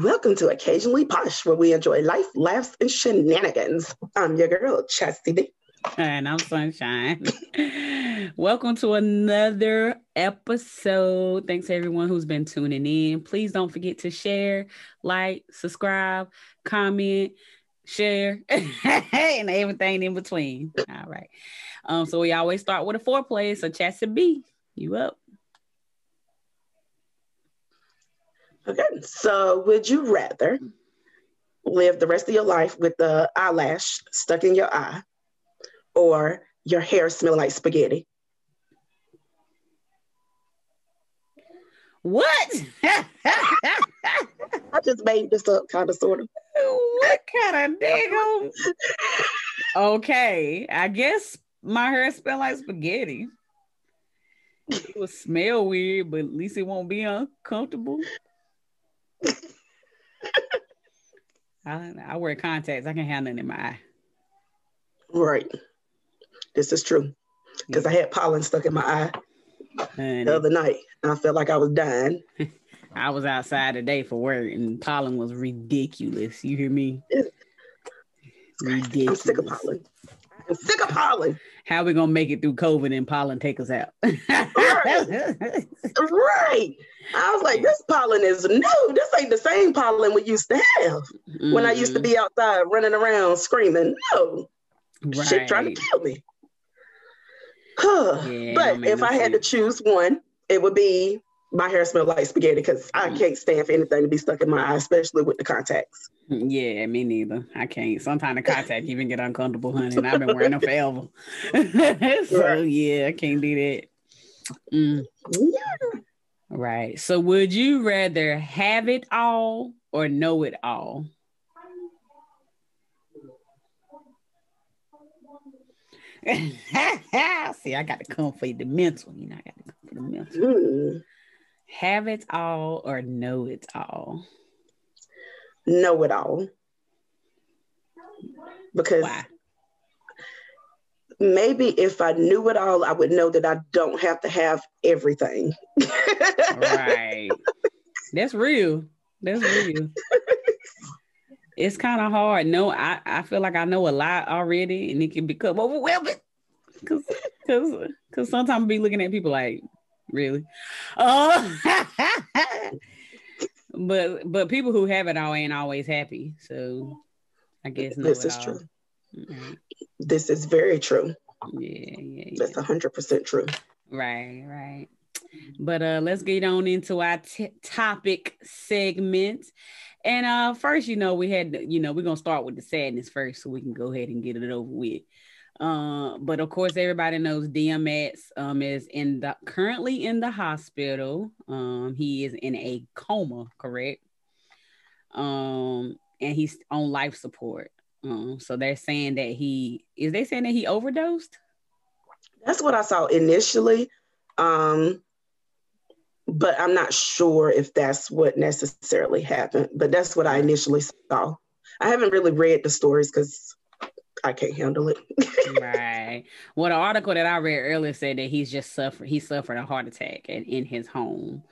Welcome to Occasionally Posh, where we enjoy life, laughs, and shenanigans. I'm your girl, Chastity. And I'm Sunshine. Welcome to another episode. Thanks to everyone who's been tuning in. Please don't forget to share, like, subscribe, comment, share, and everything in between. All right. Um, so we always start with a foreplay. So Chastity B, you up? Okay, so would you rather live the rest of your life with the eyelash stuck in your eye or your hair smelling like spaghetti? What? I just made this up, kind of, sort of. What kind of damn? okay, I guess my hair smell like spaghetti. It will smell weird, but at least it won't be uncomfortable. I, I wear contacts. I can't have nothing in my eye. Right. This is true. Because. I had pollen stuck in my eye Honey. the other night. I felt like I was dying. I was outside today for work and pollen was ridiculous. You hear me? Ridiculous. I'm sick of pollen. I'm sick of pollen. How we gonna make it through COVID and pollen take us out? right. right. I was like, this pollen is no, this ain't the same pollen we used to have mm. when I used to be mm-hmm. outside running around screaming. No. Right. Shit trying to kill me. yeah, but if I had to choose one, it would be my hair smell like spaghetti because I mm. can't stand for anything to be stuck in my eye, especially with the contacts. Yeah, me neither. I can't. Sometimes the contact even get uncomfortable, honey. And I've been wearing them forever. so right. yeah, I can't do that. Mm. Yeah. Right. So would you rather have it all or know it all? See, I got to come for the mental. You know, I got to come for the mental. Mm. Have it all or know it all? Know it all. Because Why? maybe if I knew it all, I would know that I don't have to have everything. right. That's real. That's real. it's kind of hard. No, I, I feel like I know a lot already and it can become overwhelming. Cause, cause, cause sometimes I be looking at people like, really? Uh, but, but people who have it all ain't always happy. So I guess this is true. Mm-hmm. This is very true. Yeah, yeah, yeah. That's hundred percent true. Right, right. But uh let's get on into our t- topic segment. And uh first, you know, we had you know, we're gonna start with the sadness first so we can go ahead and get it over with. Uh, but of course, everybody knows DMX um, is in the currently in the hospital. Um, he is in a coma, correct? Um, and he's on life support. Um, so they're saying that he is they saying that he overdosed? That's what I saw initially. Um, but I'm not sure if that's what necessarily happened. But that's what I initially saw. I haven't really read the stories because I can't handle it. right. Well, the article that I read earlier said that he's just suffered. He suffered a heart attack in, in his home.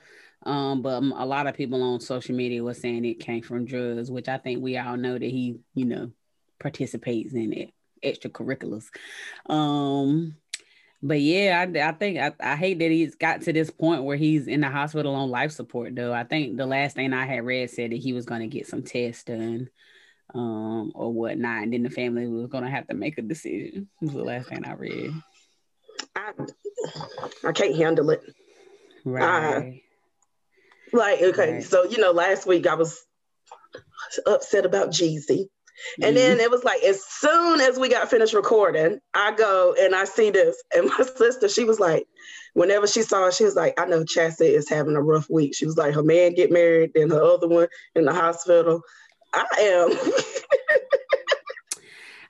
Um, but a lot of people on social media were saying it came from drugs, which I think we all know that he, you know, participates in it, extracurriculars. Um, but yeah, I, I think I, I hate that he's got to this point where he's in the hospital on life support. Though I think the last thing I had read said that he was going to get some tests done, um, or whatnot, and then the family was going to have to make a decision. Was the last thing I read. I, I can't handle it. Right. Uh, like okay, right. so you know, last week I was upset about Jeezy. And mm-hmm. then it was like, as soon as we got finished recording, I go and I see this. And my sister, she was like, whenever she saw it, she was like, I know Chastity is having a rough week. She was like, her man get married, then her other one in the hospital. I am.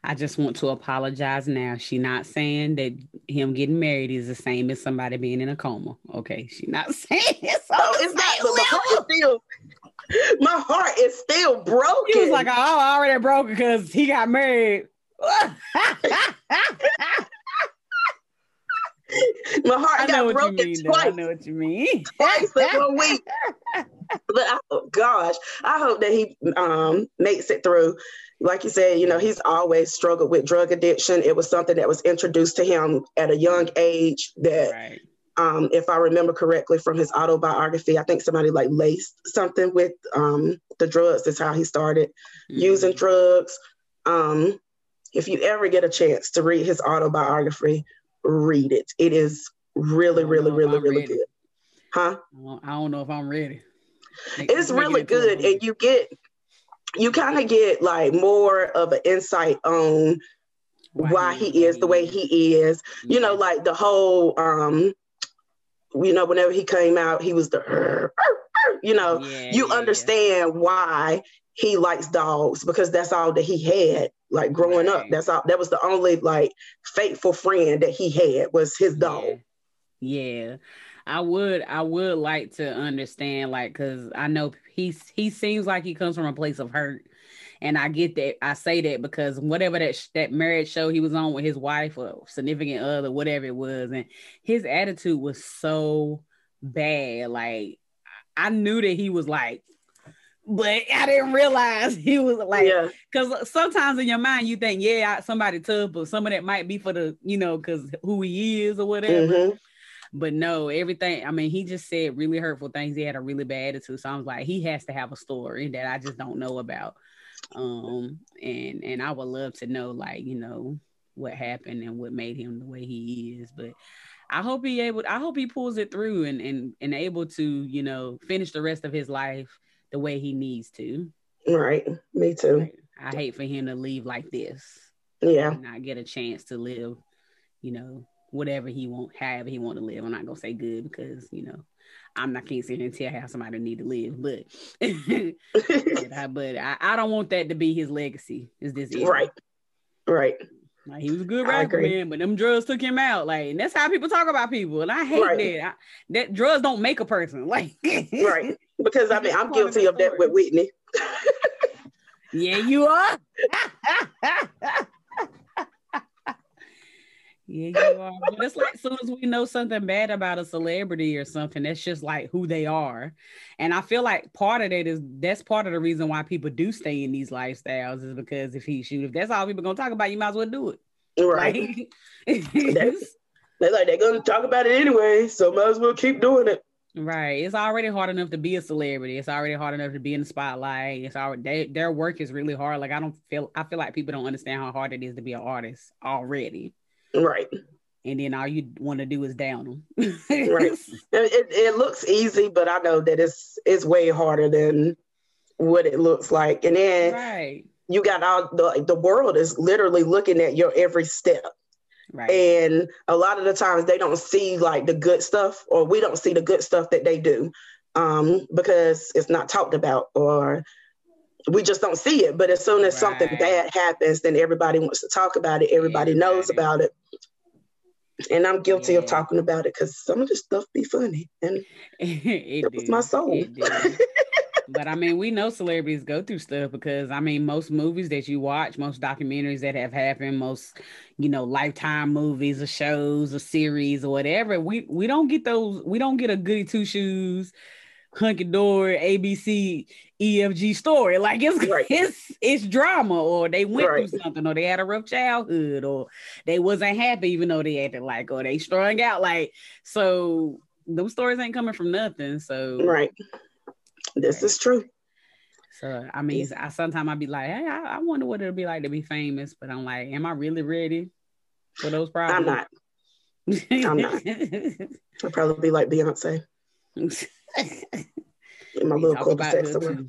I just want to apologize now. She not saying that him getting married is the same as somebody being in a coma. Okay, she not saying it. So oh, it's not. But my heart is still, my heart is still broken. He was like, oh, I already broke because he got married. my heart I got broken twice. I know what you mean. twice in one week. but oh, gosh, I hope that he um, makes it through. Like you said, you know, he's always struggled with drug addiction. It was something that was introduced to him at a young age that right. Um, if I remember correctly from his autobiography, I think somebody like laced something with um, the drugs. is how he started mm-hmm. using drugs. Um, if you ever get a chance to read his autobiography, read it. It is really, really, really, really good. Huh? I don't know if I'm ready. It's really good, and you get you kind of get like more of an insight on why, why he is the way he is. Yeah. You know, like the whole um you know, whenever he came out, he was the you know, yeah, you yeah, understand why he likes dogs because that's all that he had like growing right. up that's all that was the only like faithful friend that he had was his dog yeah, yeah. I would i would like to understand like because i know he's he seems like he comes from a place of hurt and i get that i say that because whatever that that marriage show he was on with his wife or significant other whatever it was and his attitude was so bad like i knew that he was like but I didn't realize he was like, because yeah. sometimes in your mind you think, yeah, somebody tough, but some of that might be for the, you know, because who he is or whatever. Mm-hmm. But no, everything. I mean, he just said really hurtful things. He had a really bad attitude. So I was like, he has to have a story that I just don't know about. Um, and and I would love to know, like, you know, what happened and what made him the way he is. But I hope he able. I hope he pulls it through and and and able to, you know, finish the rest of his life the way he needs to. Right. Me too. I hate for him to leave like this. Yeah. not get a chance to live, you know, whatever he want, however he want to live. I'm not gonna say good because you know, I'm not can't sit here and tell how somebody need to live, but but, I, but I, I, don't want that to be his legacy. Is this it? Right. Right. Like he was a good rapper, man, but them drugs took him out. Like, and that's how people talk about people, and I hate right. that. I, that drugs don't make a person. Like, right? Because I mean, I'm guilty of that with Whitney. yeah, you are. Yeah, you are. But it's like as soon as we know something bad about a celebrity or something, that's just like who they are. And I feel like part of that is that's part of the reason why people do stay in these lifestyles is because if he shoot, if that's all people gonna talk about, you might as well do it. Right. Like, they're like they're gonna talk about it anyway, so might as well keep doing it. Right. It's already hard enough to be a celebrity. It's already hard enough to be in the spotlight. It's already they, their work is really hard. Like I don't feel I feel like people don't understand how hard it is to be an artist already. Right. And then all you want to do is down them. right. It, it looks easy, but I know that it's it's way harder than what it looks like. And then right. you got all the the world is literally looking at your every step. Right. And a lot of the times they don't see like the good stuff, or we don't see the good stuff that they do um, because it's not talked about, or we just don't see it. But as soon as right. something bad happens, then everybody wants to talk about it. Everybody knows about it. And I'm guilty yeah. of talking about it because some of this stuff be funny. And it, it was my soul. but I mean, we know celebrities go through stuff because I mean, most movies that you watch, most documentaries that have happened, most you know, lifetime movies or shows or series or whatever, we we don't get those. We don't get a goody two shoes hunky dory ABC EFG story. Like it's right. it's it's drama, or they went right. through something, or they had a rough childhood, or they wasn't happy even though they acted like, or they strung out. Like so, those stories ain't coming from nothing. So right, this right. is true. So I mean, I sometimes I be like, hey, I, I wonder what it'll be like to be famous, but I'm like, am I really ready for those problems? I'm not. I'm not. I'll probably be like Beyonce. in my little cul-de-sac somewhere.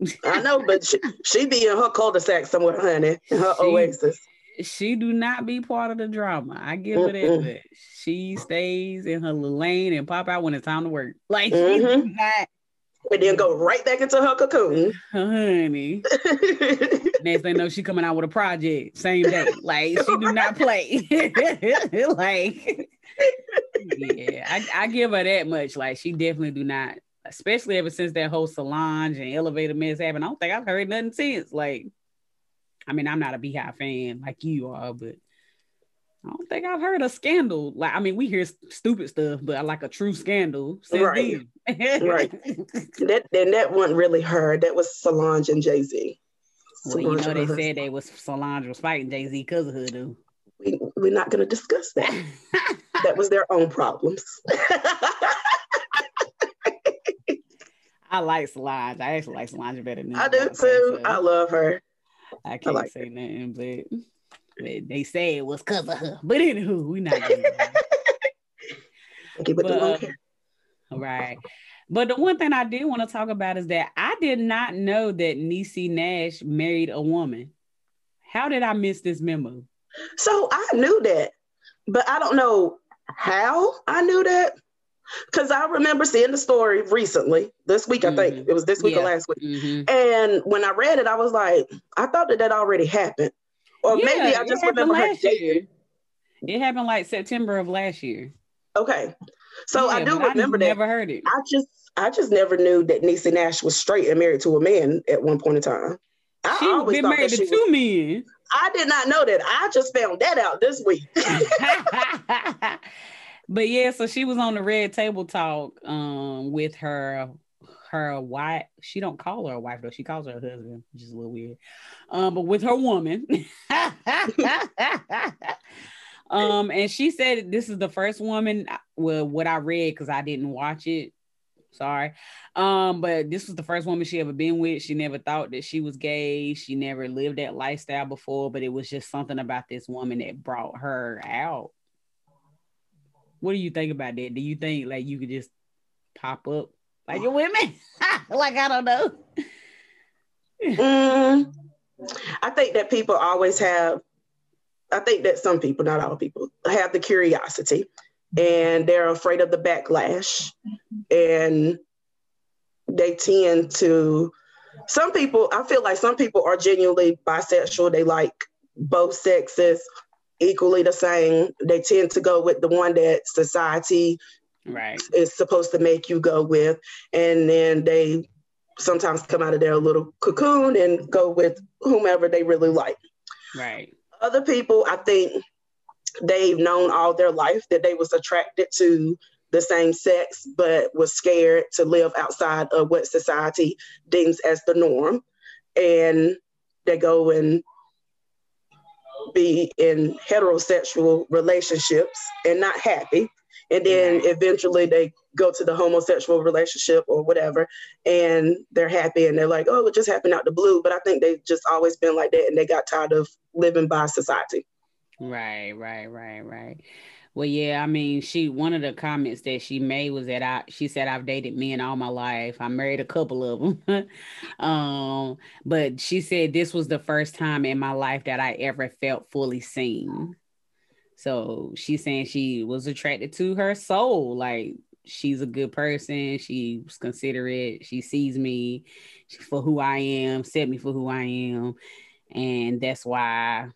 I know, but she, she be in her cul-de-sac somewhere, honey, in her she, oasis. She do not be part of the drama. I give her that. But she stays in her little lane and pop out when it's time to work. Like mm-hmm. she not. And then go right back into her cocoon. Honey. Next thing know, she coming out with a project same day. Like she do not play. like yeah, I, I give her that much. Like she definitely do not especially ever since that whole Solange and elevator mess happened. I don't think I've heard nothing since. Like, I mean, I'm not a Beyhive fan like you are, but I don't think I've heard a scandal. Like, I mean, we hear stupid stuff, but like a true scandal. Right. right. That and that wasn't really her. That was Solange and Jay Z. Well, you know, they said they was Solange was fighting Jay Z because of her, though. We, we're not going to discuss that. that was their own problems. I like Solange. I actually like Solange better than I do too. I love her. I can't I like say her. nothing, but they say it was because of her. But anywho, we not getting okay, but, but uh, right. But the one thing I did want to talk about is that I did not know that Niecy Nash married a woman. How did I miss this memo? So I knew that, but I don't know how I knew that. Because I remember seeing the story recently, this week, I think mm-hmm. it was this week yeah. or last week. Mm-hmm. And when I read it, I was like, I thought that that already happened. Or yeah, maybe I just remember her dating. It happened like September of last year. Okay. So yeah, I do remember I that. Never heard it. I just I just never knew that Niecy Nash was straight and married to a man at one point in time. I she always been married to two men. I did not know that. I just found that out this week. but yeah, so she was on the red table talk um, with her her wife. She don't call her a wife though. She calls her a husband, which is a little weird. Um, but with her woman. um, and she said this is the first woman. Well, what I read because I didn't watch it. Sorry. Um, but this was the first woman she ever been with. She never thought that she was gay. She never lived that lifestyle before, but it was just something about this woman that brought her out. What do you think about that? Do you think like you could just pop up like your women? like I don't know. mm, I think that people always have. I think that some people, not all people, have the curiosity, and they're afraid of the backlash, and they tend to. Some people, I feel like some people are genuinely bisexual. They like both sexes equally the same. They tend to go with the one that society right is supposed to make you go with and then they sometimes come out of their little cocoon and go with whomever they really like right other people i think they've known all their life that they was attracted to the same sex but was scared to live outside of what society deems as the norm. And they go and be in heterosexual relationships and not happy. And then eventually they go to the homosexual relationship or whatever and they're happy and they're like oh it just happened out the blue. But i think they've just always been like that and they got tired of living by society right right right right well yeah i mean she one of the comments that she made was that i she said i've dated men all my life i married a couple of them um but she said this was the first time in my life that i ever felt fully seen so she's saying she was attracted to her soul. Like she's a good person. She's considerate. She sees me for who I am, set me for who I am. And that's why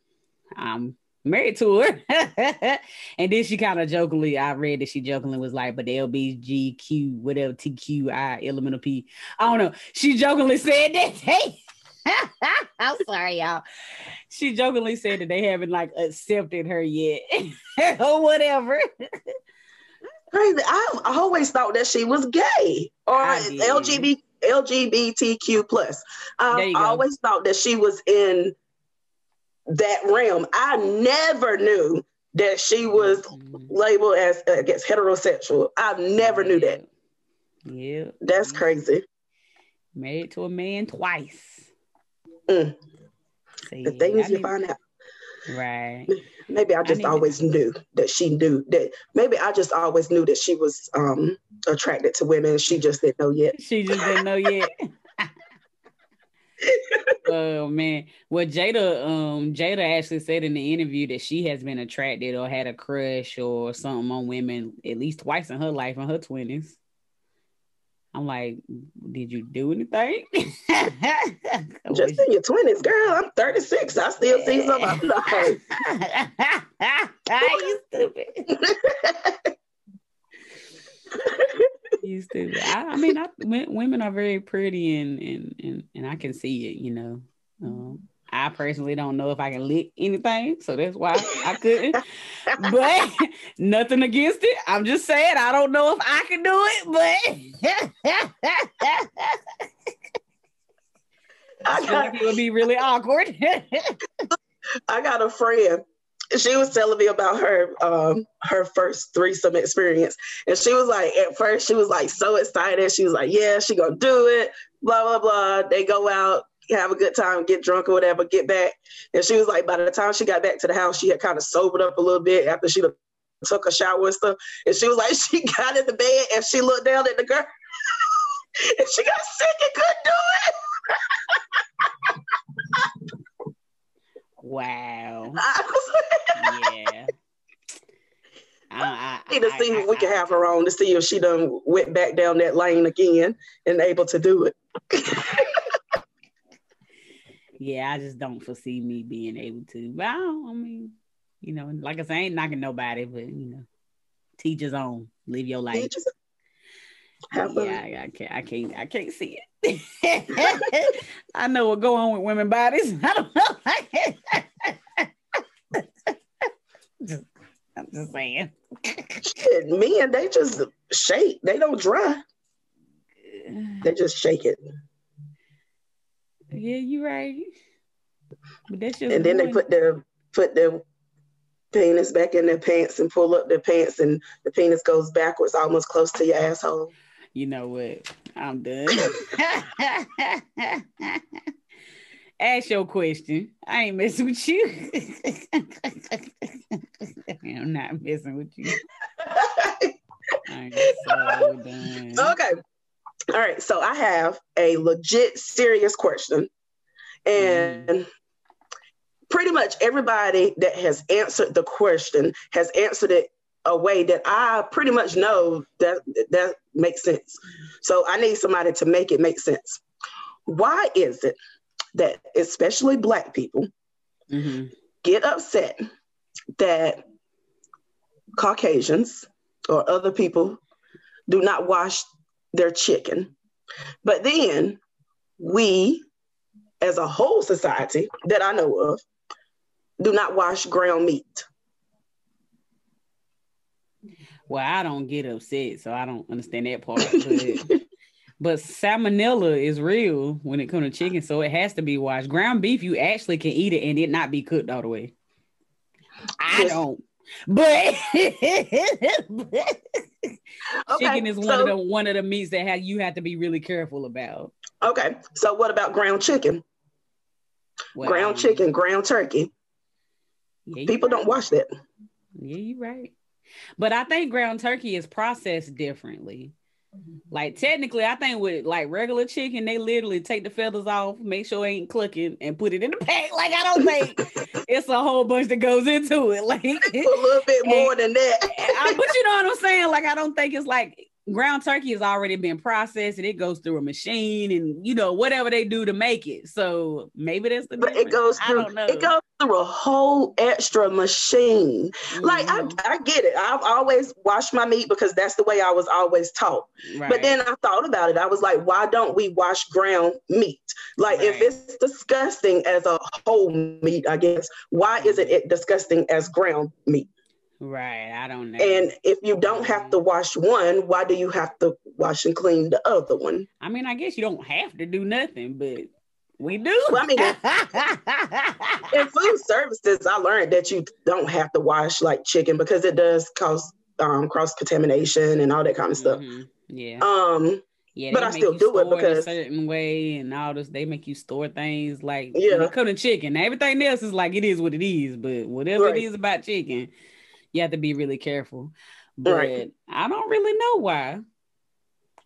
I'm married to her. and then she kind of jokingly, I read that she jokingly was like, but the LBGQ, whatever TQI, elemental P. I don't know. She jokingly said that. Hey, I'm sorry, y'all. She jokingly said that they haven't like accepted her yet, or whatever. Crazy. I, always thought that she was gay or LGBT LGBTQ plus. I always thought that she was in that realm. I never knew that she was mm-hmm. labeled as I guess heterosexual. I never knew that. Yeah, that's crazy. Married to a man twice. Mm. See, the things you find out. Right. Maybe I just I always to... knew that she knew that. Maybe I just always knew that she was um attracted to women. She just didn't know yet. She just didn't know yet. oh man. Well, Jada, um, Jada actually said in the interview that she has been attracted or had a crush or something on women at least twice in her life in her twenties. I'm like, did you do anything? Just in your 20s, girl. I'm 36. I still see some. I'm like, you stupid. You to. I, I mean, I, women are very pretty and, and and and I can see it, you know. Um, I personally don't know if I can lick anything, so that's why I couldn't. but nothing against it. I'm just saying I don't know if I can do it, but I feel like it would be really awkward. I got a friend. She was telling me about her um her first threesome experience. And she was like, at first, she was like so excited. She was like, Yeah, she gonna do it, blah, blah, blah. They go out, have a good time, get drunk or whatever, get back. And she was like, by the time she got back to the house, she had kind of sobered up a little bit after she took a shower and stuff. And she was like, she got in the bed and she looked down at the girl and she got sick and couldn't do it. Wow. yeah. I, I, need to see if we can have her on to see if she done went back down that lane again and able to do it. yeah, I just don't foresee me being able to. But I, I mean, you know, like I say, I ain't knocking nobody, but you know, teach his own, live your life. yeah, I, can't, I can't, I can't see it. I know what go on with women bodies. I don't know. just, I'm just saying. Shit, men, they just shake. They don't dry. They just shake it. Yeah, you're right. But that's just and then they put their put their penis back in their pants and pull up their pants and the penis goes backwards almost close to your asshole. You know what? I'm done. Ask your question. I ain't messing with you. I'm not messing with you. I'm so done. Okay. All right. So I have a legit serious question. And mm. pretty much everybody that has answered the question has answered it a way that I pretty much know that that makes sense. So I need somebody to make it make sense. Why is it that especially black people mm-hmm. get upset that Caucasians or other people do not wash their chicken. But then we, as a whole society that I know of, do not wash ground meat. Well, I don't get upset, so I don't understand that part. But, but salmonella is real when it comes to chicken, so it has to be washed. Ground beef, you actually can eat it and it not be cooked all the way. I don't. But okay, chicken is one so, of the one of the meats that have you have to be really careful about. Okay, so what about ground chicken? Well, ground chicken, ground turkey. Yeah, People right. don't wash that. Yeah, you're right. But I think ground turkey is processed differently. Mm-hmm. Like technically, I think with like regular chicken, they literally take the feathers off, make sure it ain't clucking, and put it in the pack. Like I don't think it's a whole bunch that goes into it. Like a little bit more and, than that. I, but you know what I'm saying? Like I don't think it's like ground turkey has already been processed and it goes through a machine and you know whatever they do to make it. So maybe that's the. But it goes through. It goes through a whole extra machine. Mm-hmm. Like I, mm-hmm. I get it. I've always washed my meat because that's the way I was always taught. Right. But then I thought about it. I was like, why don't we wash ground meat? Like right. if it's disgusting as a whole meat, I guess why isn't it disgusting as ground meat? Right. I don't know. And if you don't have to wash one, why do you have to wash and clean the other one? I mean, I guess you don't have to do nothing, but we do. Well, I mean, in food services, I learned that you don't have to wash like chicken because it does cause um, cross contamination and all that kind of stuff. Mm-hmm. Yeah. Um. Yeah, but I still do it because a certain way and all this. They make you store things like yeah, comes chicken. Everything else is like it is what it is, but whatever right. it is about chicken, you have to be really careful. But right. I don't really know why.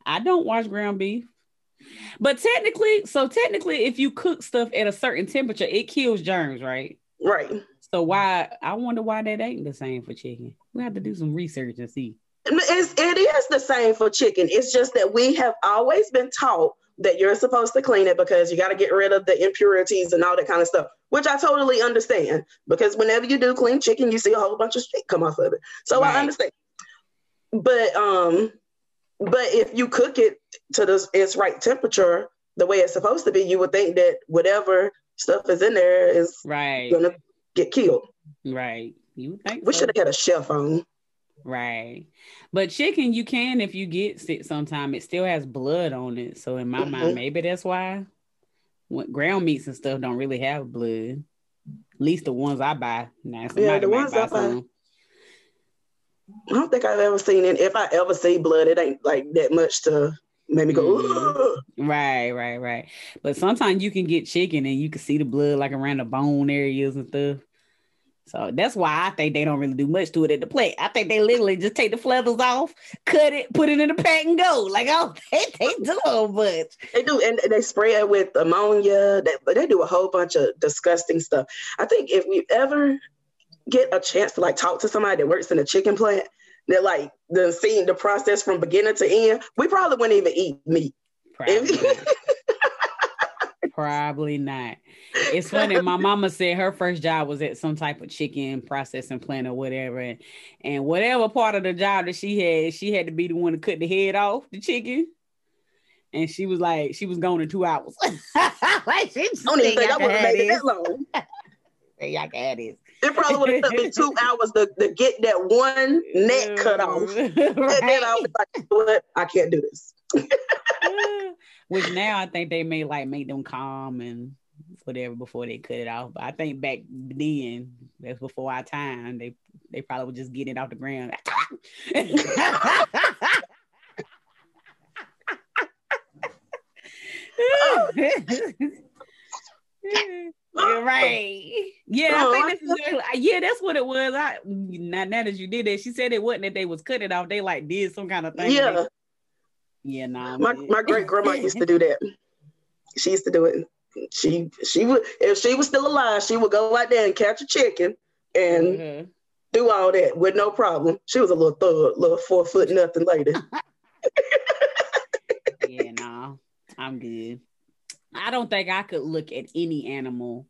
I don't wash ground beef. But technically, so technically, if you cook stuff at a certain temperature, it kills germs, right? Right. So why? I wonder why that ain't the same for chicken. We have to do some research and see. It's, it is the same for chicken. It's just that we have always been taught that you're supposed to clean it because you got to get rid of the impurities and all that kind of stuff, which I totally understand. Because whenever you do clean chicken, you see a whole bunch of shit come off of it. So right. I understand. But um, but if you cook it to the its right temperature, the way it's supposed to be, you would think that whatever stuff is in there is right gonna get killed. Right. You think we so. should have had a chef on. Right. But chicken you can if you get sick sometime. It still has blood on it. So in my mm-hmm. mind, maybe that's why ground meats and stuff don't really have blood. At least the ones I buy. Now, yeah, the ones I buy. Some. I don't think I've ever seen it. If I ever see blood, it ain't like that much to make me go. Mm-hmm. Right, right, right. But sometimes you can get chicken and you can see the blood like around the bone areas and stuff. So that's why I think they don't really do much to it at the plate. I think they literally just take the feathers off, cut it, put it in a pack, and go. Like, oh, they, they do a much. They do, and they spray it with ammonia. They, they do a whole bunch of disgusting stuff. I think if we ever get a chance to like talk to somebody that works in a chicken plant, that like the seeing the process from beginning to end, we probably wouldn't even eat meat. Probably, probably not. It's funny. My mama said her first job was at some type of chicken processing plant or whatever, and, and whatever part of the job that she had, she had to be the one to cut the head off the chicken. And she was like, she was gone in two hours. like she I don't even think I would have made it that long. Y'all can have this. It probably would have took me two hours to, to get that one neck cut off. right. And then I was like, what? I can't do this. Which now I think they may like make them calm and whatever before they cut it off. But I think back then, that's before our time, they they probably would just get it off the ground. You're right. Yeah, I think this is yeah, that's what it was. I now, now that you did it, she said it wasn't that they was cutting off. They like did some kind of thing. Yeah. Yeah, nah. My my great grandma used to do that. She used to do it. She she would if she was still alive, she would go out there and catch a chicken and mm-hmm. do all that with no problem. She was a little thug, little four foot nothing lady. yeah, nah, I'm good. I don't think I could look at any animal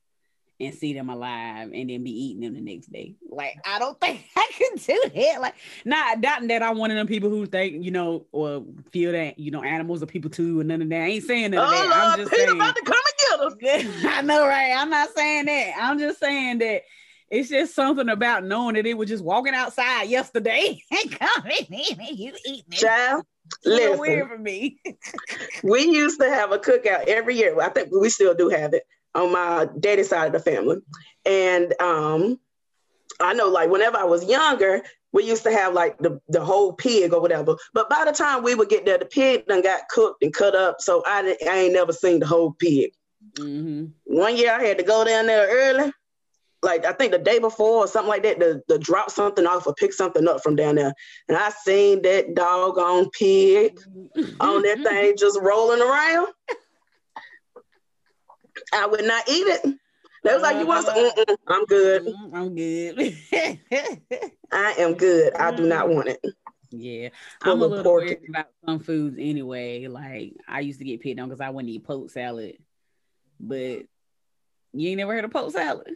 and see them alive and then be eating them the next day. Like, I don't think I could do that. Like, not doubting that I'm one of them people who think, you know, or feel that, you know, animals are people too, and none of that. I ain't saying oh, that. Oh, I'm just saying. about to come and get them. I know, right? I'm not saying that. I'm just saying that it's just something about knowing that it was just walking outside yesterday and coming in and you eating it. Child, Listen, weird for me. we used to have a cookout every year. I think we still do have it on my daddy's side of the family. And um, I know like whenever I was younger, we used to have like the, the whole pig or whatever. But by the time we would get there, the pig done got cooked and cut up. So I, I ain't never seen the whole pig. Mm-hmm. One year I had to go down there early like I think the day before or something like that to, to drop something off or pick something up from down there. And I seen that doggone pig on that thing just rolling around. I would not eat it. They was like, "You want some? Mm-mm, I'm good. Mm, I'm good. I am good. I do not want it." Yeah, I'm a little weird about some foods anyway. Like I used to get picked on because I wouldn't eat poke salad, but you ain't never heard of poke salad.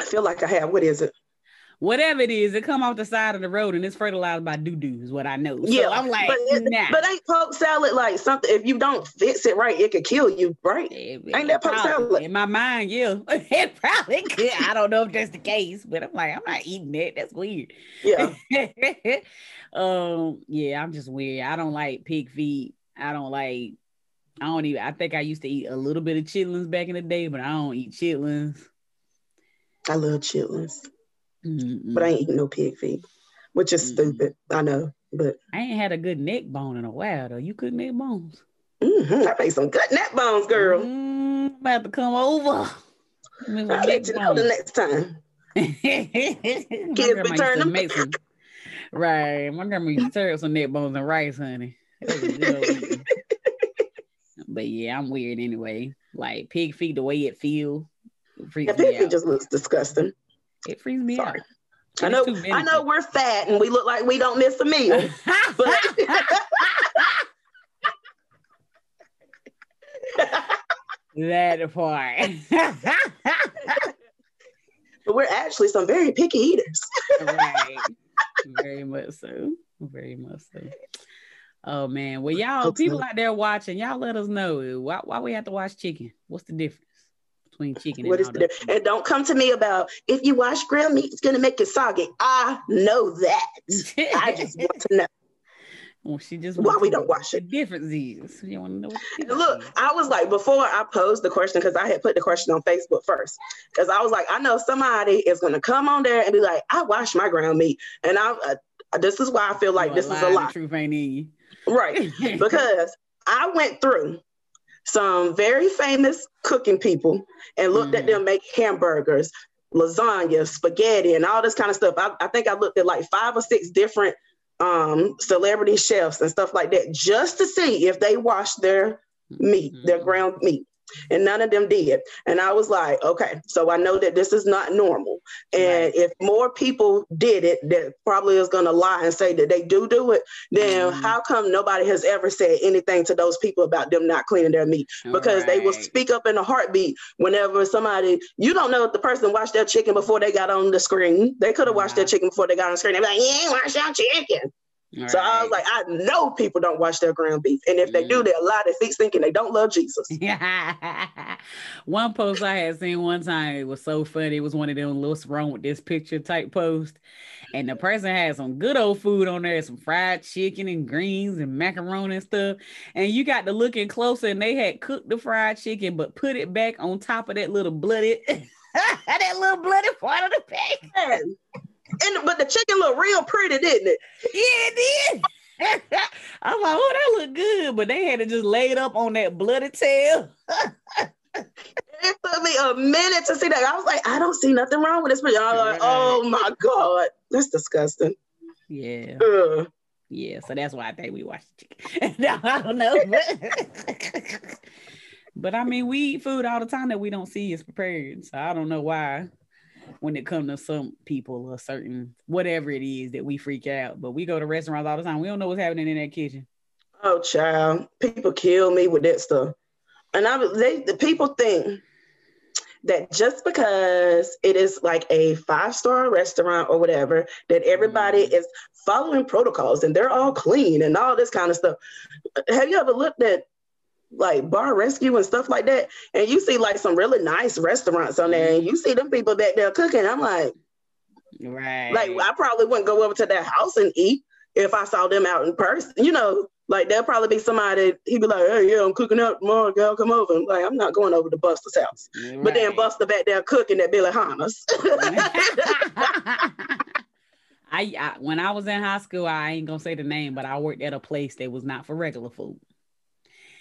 I feel like I have. What is it? Whatever it is, it come off the side of the road and it's fertilized by doo doo, is what I know. So yeah, I'm like, but, it, nah. but ain't poke salad like something? If you don't fix it right, it could kill you, right? It, ain't that poke salad? In my mind, yeah, it probably could. I don't know if that's the case, but I'm like, I'm not eating that. That's weird. Yeah. um. Yeah, I'm just weird. I don't like pig feet. I don't like. I don't even. I think I used to eat a little bit of chitlins back in the day, but I don't eat chitlins. I love chitlins, mm-hmm. but I ain't eating no pig feet, which is mm-hmm. stupid. I know, but I ain't had a good neck bone in a while though. You cook neck bones? Mm-hmm. I made some good neck bones, girl. Mm, about to come over. I'll let you know the next time. Kids be turning them. Some, right. My grandma used to turn some neck bones and rice, honey. but yeah, I'm weird anyway. Like pig feet, the way it feel, yeah, me out. just looks disgusting. It freaks me Sorry. out. I know, I know we're fat and we look like we don't miss a meal, but that part. but we're actually some very picky eaters. right. Very much so. Very much so. Oh man. Well, y'all people out there watching, y'all let us know why why we have to watch chicken. What's the difference? Between chicken what and is the difference? And don't come to me about if you wash grilled meat, it's gonna make it soggy. I know that. I just want to know. Well, she just why we don't wash it. The difference is you want to know. Look, I was like before I posed the question because I had put the question on Facebook first because I was like, I know somebody is going to come on there and be like, I wash my ground meat, and I. Uh, this is why I feel like this is a lot. Truth ain't in you. Right, because I went through some very famous cooking people and looked mm. at them make hamburgers, lasagna, spaghetti, and all this kind of stuff. I, I think I looked at like five or six different um, celebrity chefs and stuff like that just to see if they wash their meat, mm-hmm. their ground meat and none of them did. And I was like, okay, so I know that this is not normal. And right. if more people did it, that probably is going to lie and say that they do do it, then mm-hmm. how come nobody has ever said anything to those people about them not cleaning their meat? Because right. they will speak up in a heartbeat whenever somebody, you don't know if the person washed their chicken before they got on the screen. They could have washed their chicken before they got on the screen. They're like, you ain't wash your chicken. Right. So I was like, I know people don't wash their ground beef. And if they do, mm. they're a lot of feet thinking they don't love Jesus. one post I had seen one time, it was so funny. It was one of them what's wrong with this picture type post. And the person had some good old food on there, some fried chicken and greens and macaroni and stuff. And you got to looking closer and they had cooked the fried chicken, but put it back on top of that little blooded, that little blooded part of the pan. And but the chicken looked real pretty, didn't it? Yeah, it did. I'm like, oh, that looked good, but they had to just lay it up on that bloody tail. it took me a minute to see that. I was like, I don't see nothing wrong with this, but y'all like, oh my god, that's disgusting. Yeah. Ugh. Yeah, so that's why I think we watch the chicken. no, I don't know. But, but I mean, we eat food all the time that we don't see is prepared. So I don't know why when it comes to some people or certain whatever it is that we freak out. But we go to restaurants all the time. We don't know what's happening in that kitchen. Oh, child, people kill me with that stuff. And I, they, the people think that just because it is like a five star restaurant or whatever, that everybody mm. is following protocols and they're all clean and all this kind of stuff. Have you ever looked at like bar rescue and stuff like that. And you see like some really nice restaurants on there, and you see them people back there cooking. I'm like, right. Like I probably wouldn't go over to their house and eat if I saw them out in person. You know, like there'll probably be somebody he'd be like, Hey, yeah, I'm cooking up tomorrow, girl, come over. I'm like, I'm not going over to Buster's house. Right. But then Buster back there cooking at Benihana's. I, I when I was in high school, I ain't gonna say the name, but I worked at a place that was not for regular food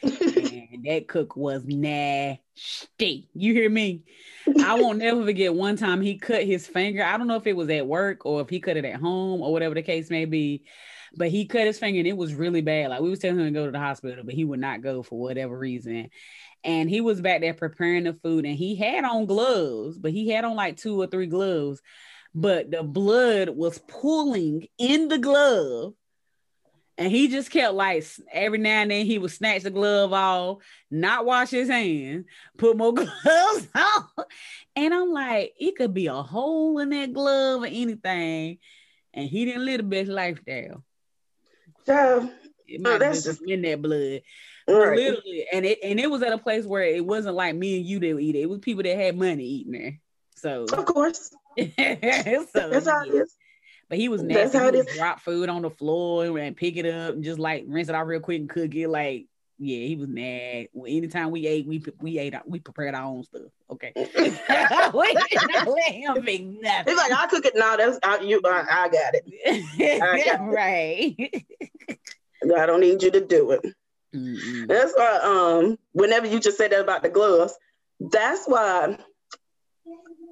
and that cook was nasty. You hear me? I won't never forget one time he cut his finger. I don't know if it was at work or if he cut it at home or whatever the case may be, but he cut his finger and it was really bad. Like we was telling him to go to the hospital, but he would not go for whatever reason. And he was back there preparing the food and he had on gloves, but he had on like two or three gloves, but the blood was pooling in the glove and he just kept like every now and then he would snatch the glove off, not wash his hands, put more gloves on. And I'm like, it could be a hole in that glove or anything. And he didn't live the best lifestyle. So it might that's just in that blood. Right. Literally, and it and it was at a place where it wasn't like me and you that would eat it. It was people that had money eating there. So of course. so, that's is. But he was nasty. That's how he would drop food on the floor and pick it up and just like rinse it out real quick and cook it. Like, yeah, he was mad. anytime we ate, we we ate we prepared our own stuff. Okay, we let him make nothing. He's like, I cook it now. That's I, you. I, I got it. I got right. It. I don't need you to do it. Mm-mm. That's why. Um, whenever you just said that about the gloves, that's why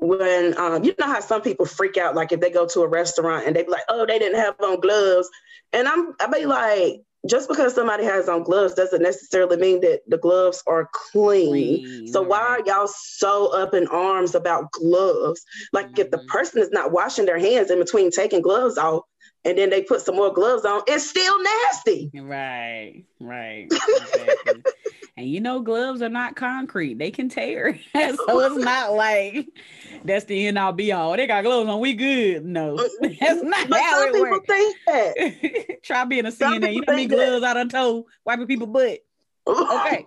when um, you know how some people freak out, like if they go to a restaurant and they be like, "Oh, they didn't have on gloves," and I'm I be like, just because somebody has on gloves doesn't necessarily mean that the gloves are clean. clean so why are y'all so up in arms about gloves? Like mm-hmm. if the mm-hmm. person is not washing their hands in between taking gloves off, and then they put some more gloves on, it's still nasty. Right, right. Exactly. And you know, gloves are not concrete; they can tear. so it's not like that's the end all be all. They got gloves on, we good. No, that's not but how it works. Think that. Try being a CNA. You know me gloves out of toe, wiping people butt. Okay,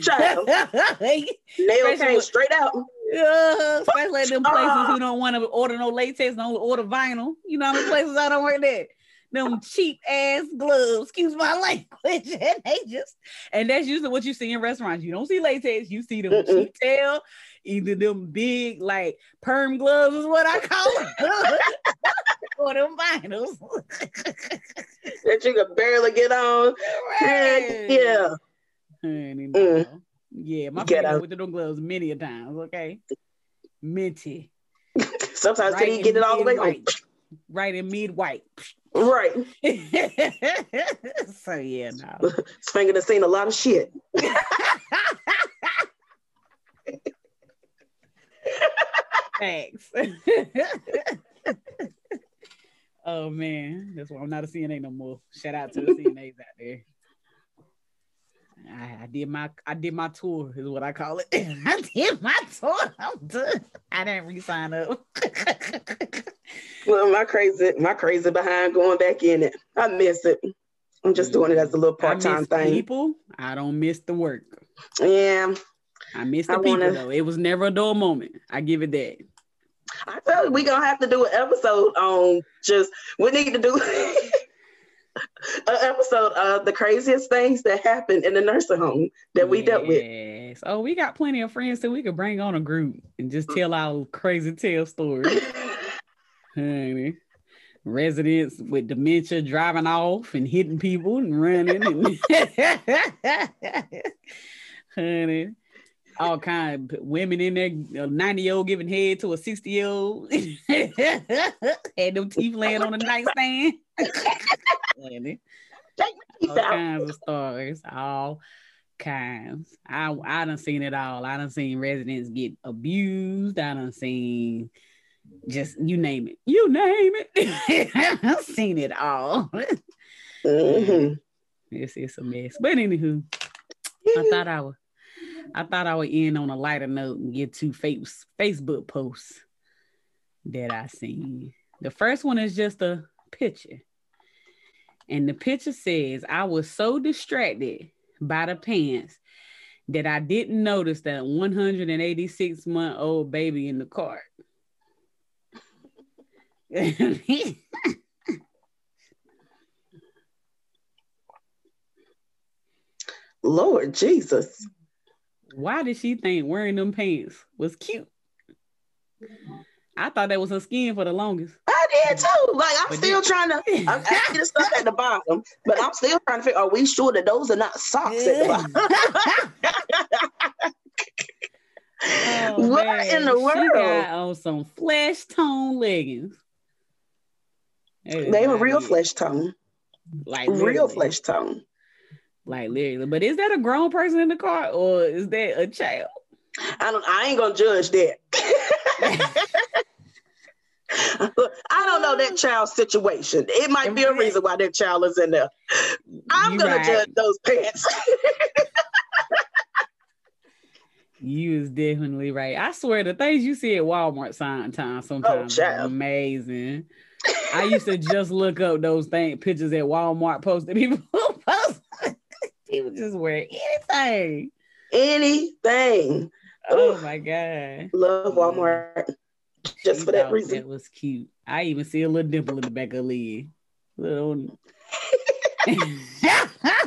child, nail came straight out. Uh, especially at them places who don't want to order no latex, don't order vinyl. You know how many places I don't work that? Them cheap ass gloves, excuse my language. And they just, and that's usually what you see in restaurants. You don't see latex, you see them Mm-mm. cheap tail, either them big like perm gloves is what I call them. or them vinyls. that you can barely get on. Right. Yeah. Honey, mm. Yeah, my Get finger with the gloves many a times. Okay, minty. Sometimes right can get it all the way white. Right in mid white. Right. so yeah, no. Finger has seen a lot of shit. Thanks. oh man, that's why I'm not a CNA no more. Shout out to the CNAs out there. I, I, did my I did my tour is what I call it. I did my tour. I'm done. I didn't re-sign up. Well, my crazy, my crazy behind going back in it. I miss it. I'm just doing it as a little part-time thing. People, I don't miss the work. Yeah. I miss the I people wanna... though. It was never a dull moment. I give it that. I tell you, we gonna have to do an episode on just we need to do an episode of the craziest things that happened in the nursing home that we yes. dealt with. Oh, we got plenty of friends that we could bring on a group and just tell our crazy tale stories. Honey. Residents with dementia driving off and hitting people and running and honey all kind of women in there, a 90 year old giving head to a 60 year old, had them teeth laying on the nightstand. honey. all kinds of stories, all kinds. I I done seen it all. I done seen residents get abused. I done seen just you name it. You name it. I've seen it all. mm-hmm. It's it's a mess. But anywho, I thought I would I thought I would end on a lighter note and get two face, Facebook posts that I seen. The first one is just a picture. And the picture says, I was so distracted by the pants that I didn't notice that 186 month old baby in the cart. Lord Jesus. Why did she think wearing them pants was cute? I thought that was her skin for the longest. I did too. Like I'm but still then... trying to. I'm asking the stuff at the bottom, but I'm still trying to figure. Are we sure that those are not socks at the bottom? oh, what man. in the world? She got on some flesh tone leggings. They were real flesh tone. Like real flesh tone. Like literally. But is that a grown person in the car or is that a child? I don't I ain't gonna judge that. I don't know that child's situation. It might be a reason why that child is in there. I'm you gonna right. judge those pants. you is definitely right. I swear the things you see at Walmart sign time oh, sometimes oh, are amazing. I used to just look up those thing pictures at Walmart posted people post was just wear anything. Anything. Oh my god. Love Walmart. Just for that reason. That was cute. I even see a little dimple in the back of the lid. Little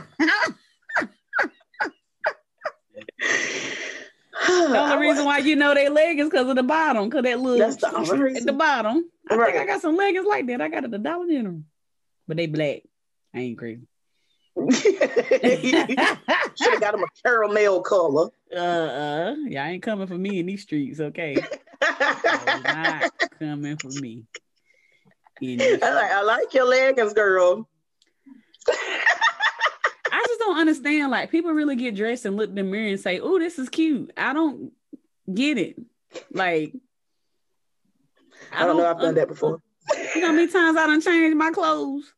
the only reason why you know they leg is because of the bottom, because that little That's the at the bottom. I right. think I got some leggings like that. I got it the Dollar General, but they black. I ain't crazy. Should have got him a caramel color. Uh, uh, y'all ain't coming for me in these streets, okay? not coming for me. I like, I like your leggings, girl. Don't understand. Like people really get dressed and look in the mirror and say, "Oh, this is cute." I don't get it. Like I, I don't, know. I've done that before. You know how many times I done changed my clothes?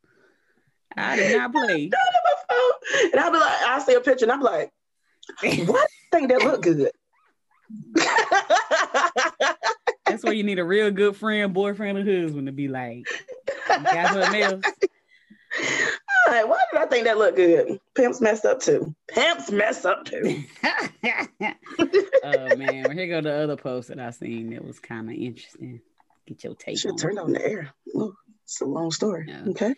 I did not play. and I'll be like, I see a picture and I'm like, what think that look good? That's where you need a real good friend, boyfriend, or husband to be like, got something else. Like, why did I think that looked good? Pimps messed up too. Pimps messed up too. oh man, Here go the other post that I seen that was kind of interesting. Get your take. Should turn on the air. It's a long story. Yeah. Okay.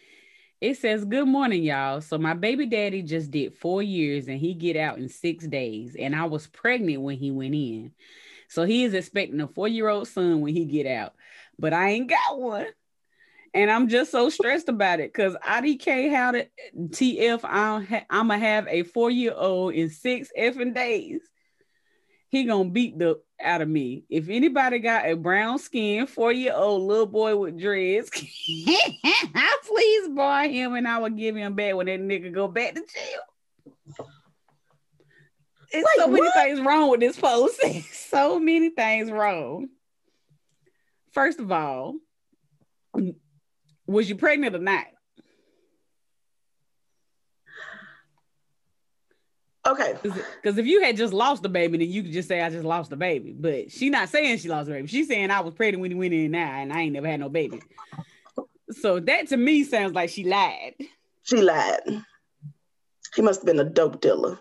It says, Good morning, y'all. So my baby daddy just did four years and he get out in six days. And I was pregnant when he went in. So he is expecting a four-year-old son when he get out. But I ain't got one. And I'm just so stressed about it because IDK how to TF I'm ha- I'ma have a four-year-old in six effing days he gonna beat the out of me. If anybody got a brown skin, four year old little boy with dreads, I please buy him and I will give him back when that nigga go back to jail. It's so many what? things wrong with this post. so many things wrong. First of all, was you pregnant or not? Okay. Because if you had just lost the baby, then you could just say I just lost the baby. But she not saying she lost the baby. She's saying I was pregnant when he went in now and I ain't never had no baby. So that to me sounds like she lied. She lied. He must have been a dope dealer.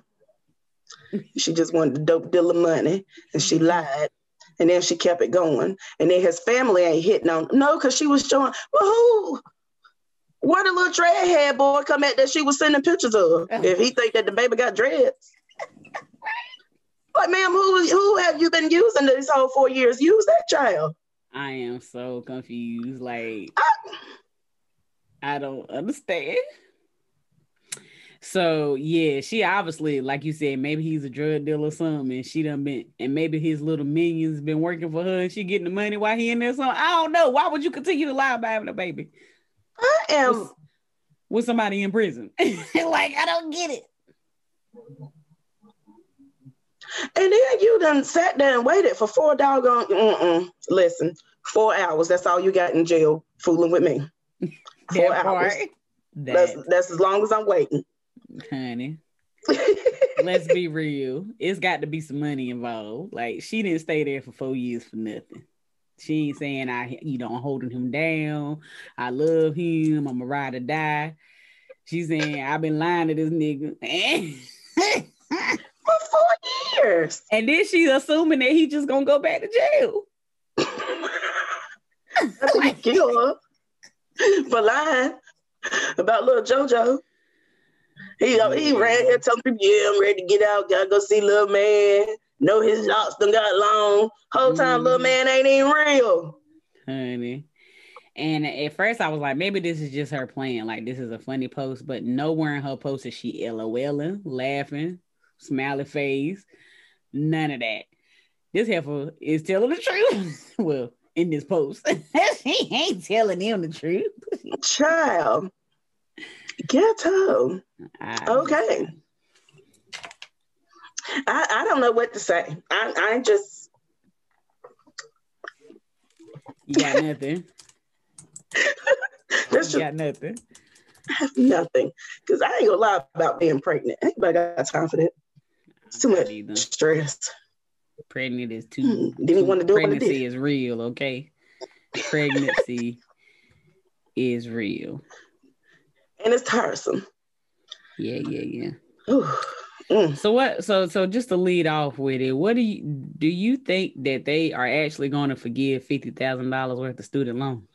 she just wanted the dope dealer money and she mm-hmm. lied. And then she kept it going. And then his family ain't hitting on no, because she was showing, well, who where the little dreadhead boy come at that she was sending pictures of? Uh-huh. if he think that the baby got dreads. Like, ma'am, who who have you been using this whole four years? Use that child. I am so confused. Like, I, I don't understand. So yeah, she obviously, like you said, maybe he's a drug dealer or something, and she done been, and maybe his little minions been working for her, and she getting the money while he in there. So I don't know. Why would you continue to lie about having a baby? I am with, with somebody in prison. like I don't get it. And then you done sat there and waited for four doggone. Mm-mm. Listen, four hours. That's all you got in jail fooling with me. Four hours. That. That's that's as long as I'm waiting. Honey. Let's be real. It's got to be some money involved. Like she didn't stay there for four years for nothing. She ain't saying I, you know, I'm holding him down. I love him. I'm a ride or die. She's saying I've been lying to this nigga. For four years. And then she's assuming that he just gonna go back to jail. Think he killed her for lying about little JoJo. He he ran here telling people, yeah, I'm ready to get out, gotta go see little man know his locks done got long. Whole time, mm. little man ain't even real. Honey. And at first, I was like, maybe this is just her playing. Like, this is a funny post, but nowhere in her post is she LOLing, laughing, smiley face, none of that. This heifer is telling the truth. well, in this post, he ain't telling him the truth. Child, ghetto. Okay. I, I don't know what to say. I, I just. You got nothing. That's you got nothing. I have nothing. Because I ain't gonna lie about being pregnant. Anybody got time for that? It's too much either. stress. Pregnant is too. Hmm. Didn't want to do Pregnancy is real, okay? Pregnancy is real. And it's tiresome. Yeah, yeah, yeah. Mm. So what? So so just to lead off with it, what do you do? You think that they are actually going to forgive fifty thousand dollars worth of student loans?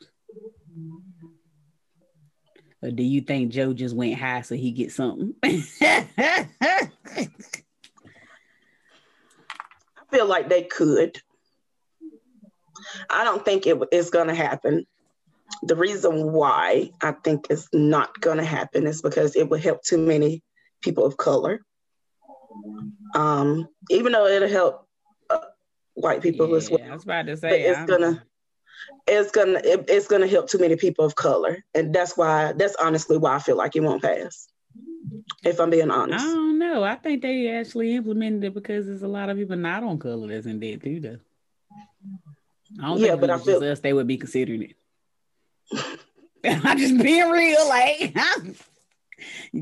Or do you think Joe just went high so he gets something? I feel like they could. I don't think it is going to happen. The reason why I think it's not going to happen is because it would help too many people of color um, even though it'll help uh, white people yeah, as well. I was about to say it's I'm... gonna it's gonna it, it's gonna help too many people of color, and that's why that's honestly why I feel like it won't pass. If I'm being honest, I don't know. I think they actually implemented it because there's a lot of people not on color that's in debt too, though. I don't yeah, think but I feel us they would be considering it. I'm just being real, like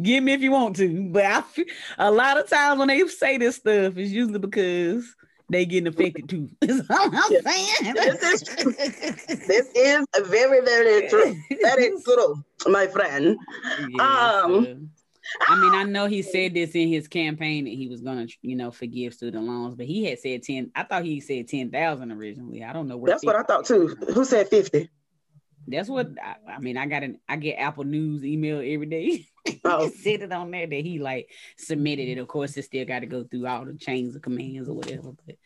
Give me if you want to, but I feel, a lot of times when they say this stuff, it's usually because they getting affected too. That's all I'm saying. This is this is very, very true. That is true, my friend. Yes, um, I mean, I know he said this in his campaign that he was gonna, you know, forgive student loans, but he had said ten. I thought he said ten thousand originally. I don't know where. That's what I thought too. Who said fifty? That's what I, I, mean. I got an I get Apple News email every day. Oh, said it on there that he like submitted it. Of course, it still got to go through all the chains of commands or whatever. But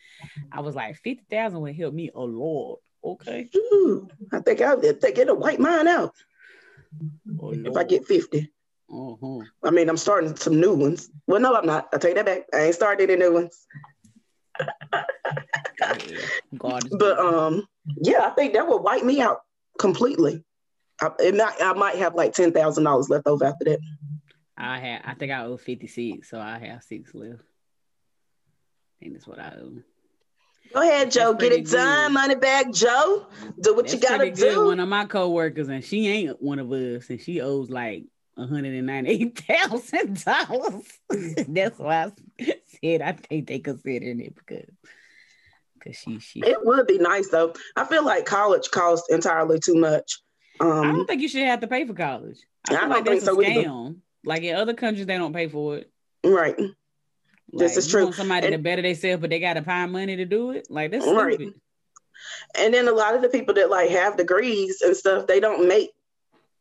I was like, fifty thousand would help me a lot. Okay. Ooh, I think I'll take it a white mine out. Oh, if I get 50. Uh-huh. I mean, I'm starting some new ones. Well, no, I'm not. I take that back. I ain't started any new ones. God. But um, yeah, I think that would wipe me out completely. I, it might, I might have like ten thousand dollars left over after that. I have. I think I owe fifty six, so I have six left. I think that's what I owe. Go ahead, Joe. Get it done. Money back, Joe. Do what that's you gotta do. One of my coworkers, and she ain't one of us, and she owes like $198,000. That's why I said I think they considering it because because she she it would be nice though. I feel like college costs entirely too much. Um, I don't think you should have to pay for college. I, I don't like think so scam. Either. Like in other countries, they don't pay for it. Right. Like, this is true. somebody and, to better themselves, but they got to pay money to do it. Like that's right. stupid. And then a lot of the people that like have degrees and stuff, they don't make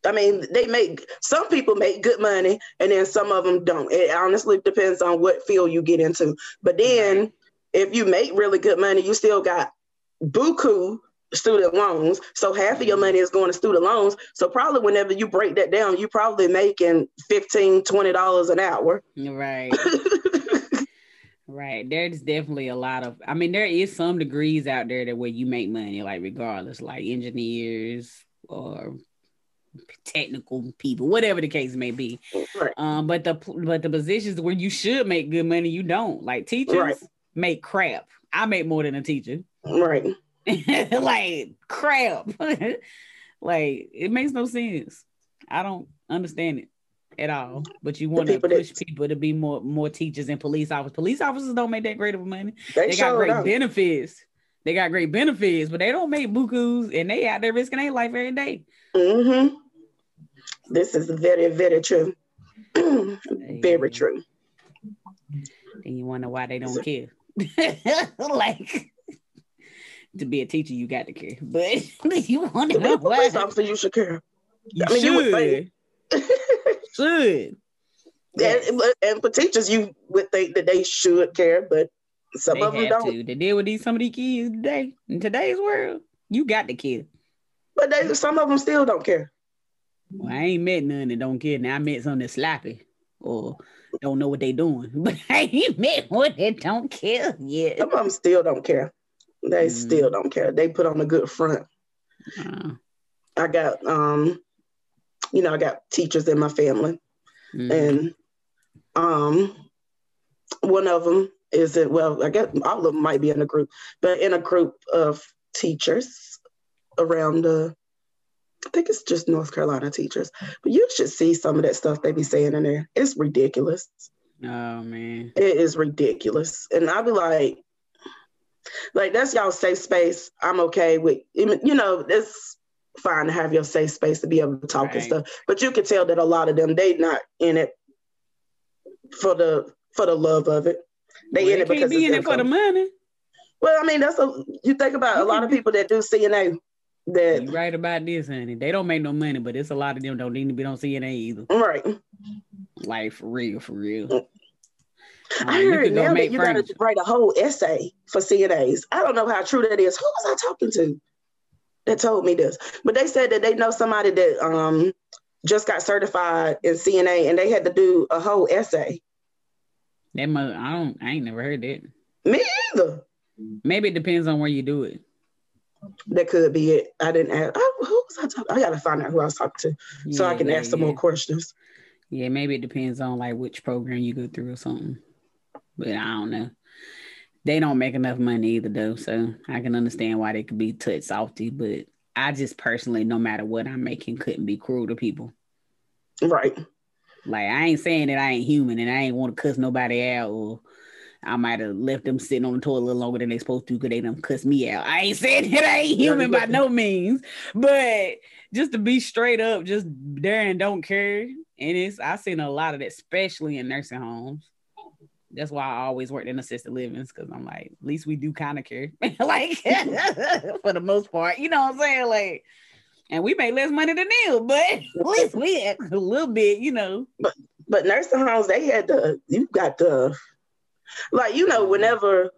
I mean, they make some people make good money, and then some of them don't. It honestly depends on what field you get into. But then, if you make really good money, you still got buku student loans. So half of your money is going to student loans. So probably whenever you break that down, you're probably making 15 $20 an hour. Right. right. There's definitely a lot of I mean, there is some degrees out there that where you make money, like regardless, like engineers or technical people, whatever the case may be. Right. Um, but the but the positions where you should make good money, you don't. Like teachers right. Make crap. I make more than a teacher. Right. like crap. like it makes no sense. I don't understand it at all. But you want to push that... people to be more more teachers and police officers. Police officers don't make that great of money. They, they got great benefits. They got great benefits, but they don't make bukus and they out there risking their life every day. Mm-hmm. This is very, very true. very true. And you wonder why they don't care. like to be a teacher, you got to care. But you want to know why? Police officer, you should care. You I mean, should. You should. Yes. And, and for teachers, you would think that they should care, but some they of them don't. To. They deal with these some of these kids today in today's world. You got to care. But they, some of them still don't care. Well, I ain't met none that don't care. Now I met some that slappy or don't know what they're doing. But I ain't met one that don't care yet. Some of them still don't care. They mm. still don't care. They put on a good front. Uh. I got um, you know, I got teachers in my family. Mm. And um one of them is it well, I guess all of them might be in a group, but in a group of teachers around the I think it's just North Carolina teachers, but you should see some of that stuff they be saying in there. It's ridiculous. Oh man, it is ridiculous, and I'll be like, like that's y'all safe space. I'm okay with, you know, it's fine to have your safe space to be able to talk right. and stuff, but you can tell that a lot of them they not in it for the for the love of it. They well, in it because be in it for the money. Well, I mean, that's a you think about a lot of people that do CNA that you right about this, honey. They don't make no money, but it's a lot of them don't need to be on CNA either. Right. Like for real, for real. Um, I heard now that you got to write a whole essay for CNAs. I don't know how true that is. Who was I talking to that told me this? But they said that they know somebody that um just got certified in CNA and they had to do a whole essay. That must, I don't I ain't never heard that. Me either. Maybe it depends on where you do it. That could be it. I didn't ask. Oh, who was I talking? I gotta find out who I was talking to so I can yeah, ask some yeah. more questions. Yeah, maybe it depends on like which program you go through or something. But I don't know. They don't make enough money either though, so I can understand why they could be touch salty. But I just personally, no matter what I'm making, couldn't be cruel to people. Right. Like I ain't saying that I ain't human and I ain't want to cuss nobody out or I might have left them sitting on the toilet a little longer than they supposed to because they done cuss me out. I ain't saying that I ain't human by no means, but just to be straight up, just there and don't care And it's I've seen a lot of that, especially in nursing homes. That's why I always worked in assisted livings because I'm like, at least we do kind of care, like for the most part. You know what I'm saying? Like, and we make less money than them, but at least we a little bit, you know. But but nursing homes, they had the you got the like you know whenever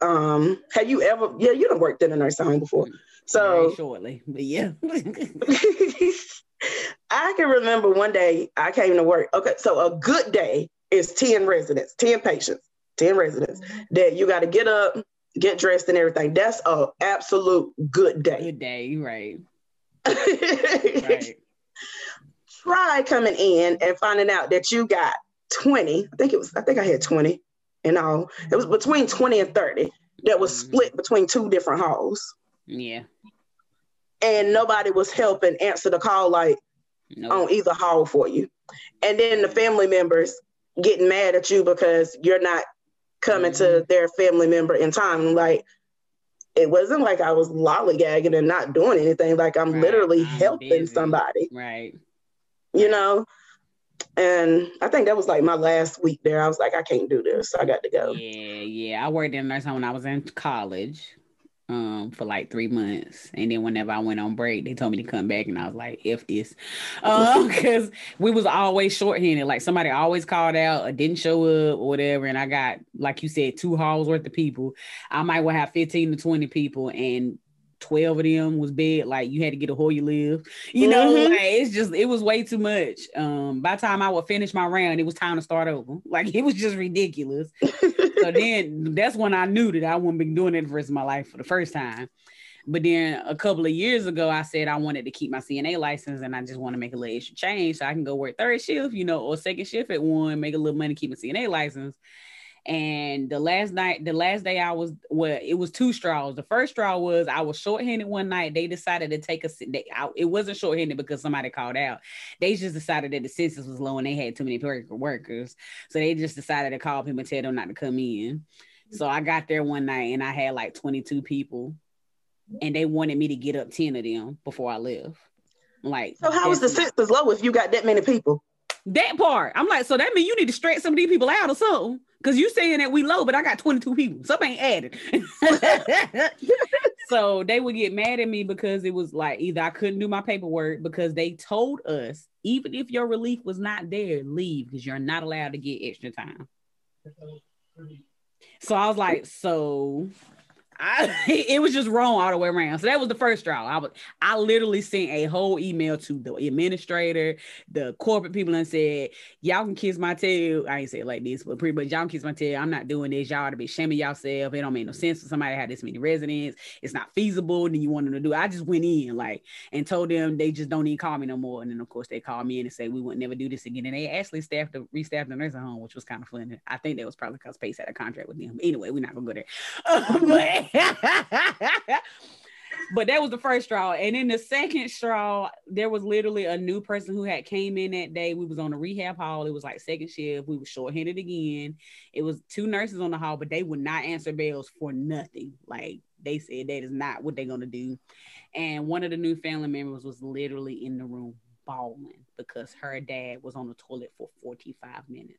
um have you ever yeah you don't worked in a nursing home before so Very shortly, but yeah. I can remember one day I came to work. Okay, so a good day is 10 residents, 10 patients, 10 residents that you got to get up, get dressed and everything. That's a absolute good day. Good day, right. right. Try coming in and finding out that you got 20. I think it was, I think I had 20 and all. It was between 20 and 30 that was Mhm. split between two different halls. Yeah. And nobody was helping answer the call like No. on either hall for you. And then the family members getting mad at you because you're not coming to their family member in time. Like it wasn't like I was lollygagging and not doing anything. Like I'm Right. literally I'm helping busy. somebody, Right. you know? And I think that was like my last week there. I was like, I can't do this. I got to go. Yeah, yeah. I worked in a nursing home when I was in college um for like three months and then whenever i went on break they told me to come back and i was like if this um because we was always shorthanded like somebody always called out or didn't show up or whatever and i got like you said two halls worth of people i might well have 15 to 20 people and 12 of them was bed like you had to get a whole you live you know Mhm. like, it's just it was way too much um by the time i would finish my round it was time to start over like it was just ridiculous so then that's when I knew that I wouldn't be doing it the rest of my life for the first time. But then a couple of years ago, I said I wanted to keep my CNA license and I just want to make a little extra change so I can go work third shift, you know, or second shift at one, make a little money, keep a CNA license. And the last night, the last day I was, well, it was two straws. The first straw was I was shorthanded one night. They decided to take a, they, I, it wasn't shorthanded because somebody called out. They just decided that the census was low and they had too many workers. So they just decided to call people and tell them not to come in. So I got there one night and I had like 22 people and they wanted me to get up 10 of them before I left. Like, So how is the census low if you got that many people? that part? I'm like, so that means you need to stretch some of these people out or something. Cause you saying that we low, but I got 22 people. Something ain't added. so they would get mad at me because it was like either I couldn't do my paperwork because they told us even if your relief was not there, leave because you're not allowed to get extra time. So I was like, so I it was just wrong all the way around. So that was the first straw. I was I literally sent a whole email to the administrator, the corporate people, and said, Y'all can kiss my tail. I ain't say it like this, but pretty much y'all can kiss my tail. I'm not doing this. Y'all ought to be shaming yourself. It don't make no sense for somebody to have this many residents. It's not feasible. And you want them to do. I just went in like and told them they just don't even call me no more. And then of course they called me in and said we would never do this again. And they actually staffed the restaffed the nursing home, which was kind of funny. I think that was probably because Pace had a contract with them. Anyway, we're not gonna go there. but, but that was the first straw. And then the second straw, there was literally a new person who had came in that day. We was on a rehab hall. It was like second shift. We were shorthanded again. It was two nurses on the hall, but they would not answer bells for nothing. Like they said that is not what they're gonna do. And one of the new family members was literally in the room bawling because her dad was on the toilet for 45 minutes.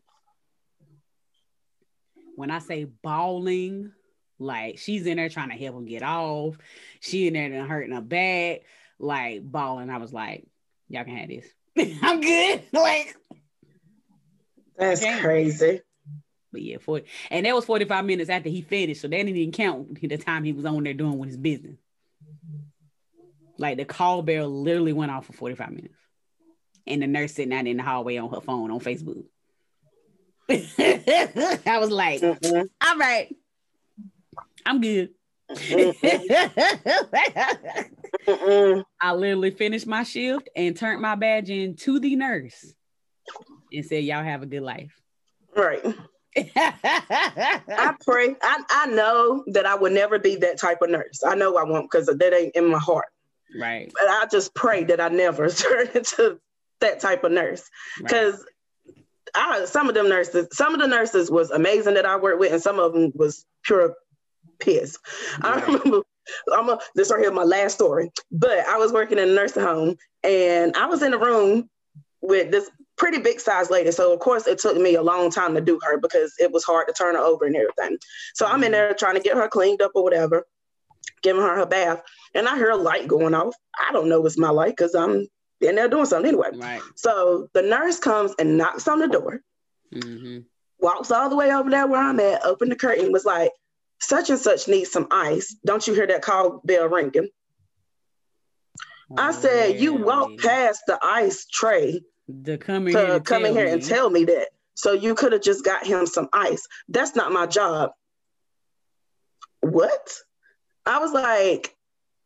When I say bawling, like she's in there trying to help him get off. She in there and hurting her back, like bawling. I was like, y'all can have this. I'm good. Like, That's Okay. crazy. but yeah, 40. And that was 45 minutes after he finished. So that didn't even count the time he was on there doing with his business. Like the call bell literally went off for 45 minutes. And the nurse sitting out in the hallway on her phone on Facebook. I was like, Mm-mm, all right. I'm good. I literally finished my shift and turned my badge in to the nurse and said, Y'all have a good life. Right. I pray. I, I know that I will never be that type of nurse. I know I won't because that ain't in my heart. right. But I just pray that I never turn into that type of nurse right. because I some of them nurses, some of the nurses was amazing that I worked with, and some of them was pure piss. I remember. I'm a, this right here my last story, but I was working in a nursing home and I was in a room with this pretty big size lady. So of course it took me a long time to do her because it was hard to turn her over and everything. So I'm in mm-hmm. there trying to get her cleaned up or whatever, giving her her bath, and I hear a light going off. I don't know it's my light because I'm in there doing something anyway. Right. So the nurse comes and knocks on the door, mm-hmm. walks all the way over there where I'm at, opened the curtain, was like, such and such needs some ice. Don't you hear that call bell ringing? I said, you oh, walk past the ice tray to come to here, come in here and tell me that. So you could have just got him some ice. That's not my job. What? I was like,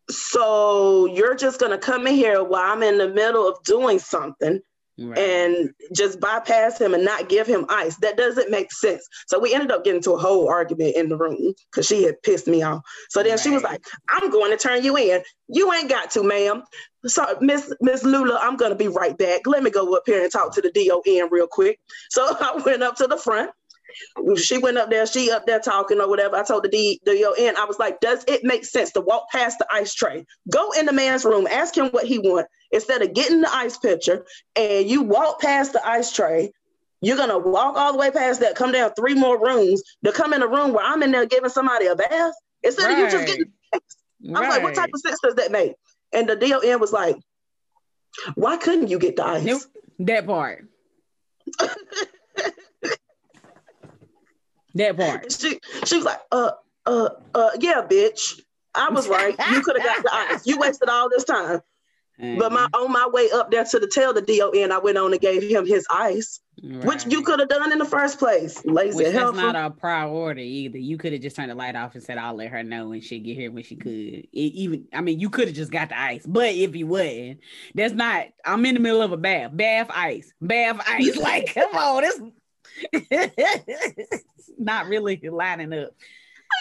so you're just gonna come in here while I'm in the middle of doing something right. and just bypass him and not give him ice. That doesn't make sense. So we ended up getting to a whole argument in the room because she had pissed me off. So then right. she was like, I'm going to turn you in. You ain't got to, ma'am. So Miss Miss Lula, I'm gonna be right back. Let me go up here and talk to the DON real quick. So I went up to the front she went up there, she up there talking or whatever. I told the D, the DON, I was like, does it make sense to walk past the ice tray? Go in the man's room, ask him what he want. Instead of getting the ice pitcher and you walk past the ice tray, you're gonna walk all the way past that, come down three more rooms to come in a room where I'm in there giving somebody a bath instead right. of you just getting. I was right. like, what type of sense does that make? And the DON was like, why couldn't you get the ice? Nope. That part. That part. She she was like, uh, uh, uh, yeah, bitch. I was right. You could have got the ice. You wasted all this time. Mm-hmm. But my on my way up there to the tell the DON, I went on and gave him his ice, right. which you could have done in the first place. Lazy which That's not a priority either. You could have just turned the light off and said, "I'll let her know," and she'd get here when she could. It, even, I mean, you could have just got the ice, but if you wouldn't, that's not. I'm in the middle of a bath, bath ice, bath ice. Like, come on, this not really lining up.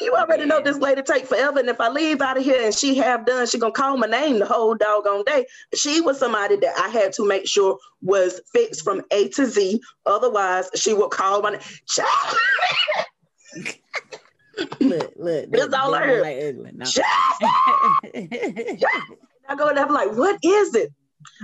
You already know this lady take forever, and if I leave out of here and she have done, she gonna call my name the whole doggone day. She was somebody that I had to make sure was fixed from A to Z. Otherwise, she would call my name. look, look, that's all I heard. Like. No. I go and I'm like, what is it?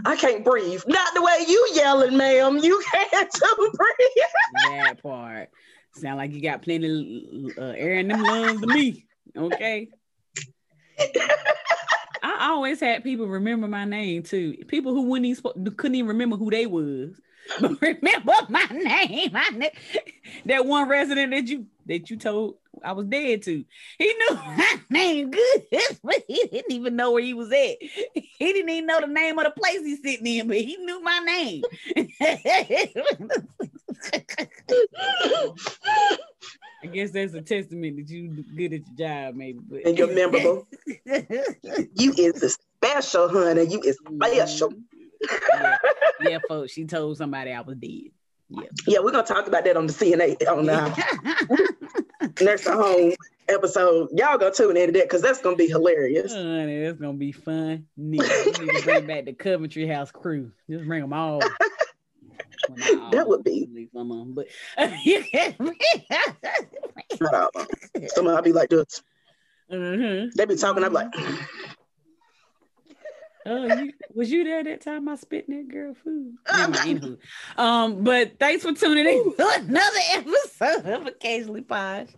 I can't breathe. Not the way you yelling, ma'am. You can't breathe. that part. Sound like you got plenty of uh, air in them lungs to me. Okay. I always had people remember my name too. People who wouldn't even couldn't even remember who they was, but remember my name. I that one resident that you that you told I was dead to. He knew my name good, but he didn't even know where he was at. He didn't even know the name of the place he's sitting in, but he knew my name. I guess that's a testament that you good at your job, maybe. But. And you're memorable. you is a special, honey. You is special. Mm-hmm. yeah. yeah, folks. She told somebody I was dead. Yeah. yeah, we're gonna talk about that on the CNA on uh, next home episode. Y'all go tune into that because that's gonna be hilarious. Honey, that's gonna be fun. Need, need to bring back the Coventry House crew. Just bring them all. Well, that would be. Some of them, but Some of be like this. Mm-hmm. They be talking. I'm like. Oh, you, was you there that time I spit in that girl food? Never Um, but thanks for tuning in to another episode of Occasionally Posh.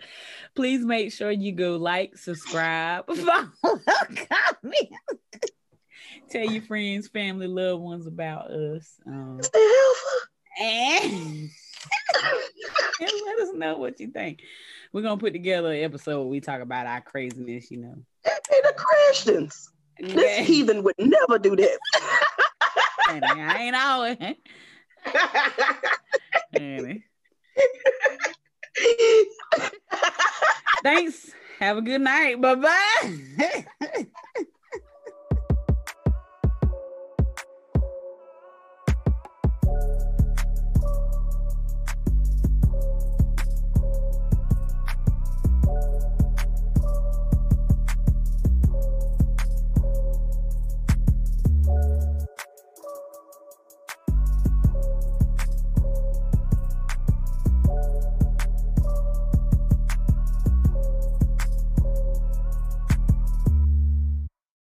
Please make sure you go like, subscribe, follow, comment. Tell your friends, family, loved ones about us. Um, and, and let us know what you think. We're gonna put together an episode where we talk about our craziness, you know. And the Christians. This heathen would never do that. I ain't always. Thanks. Have a good night. Bye bye.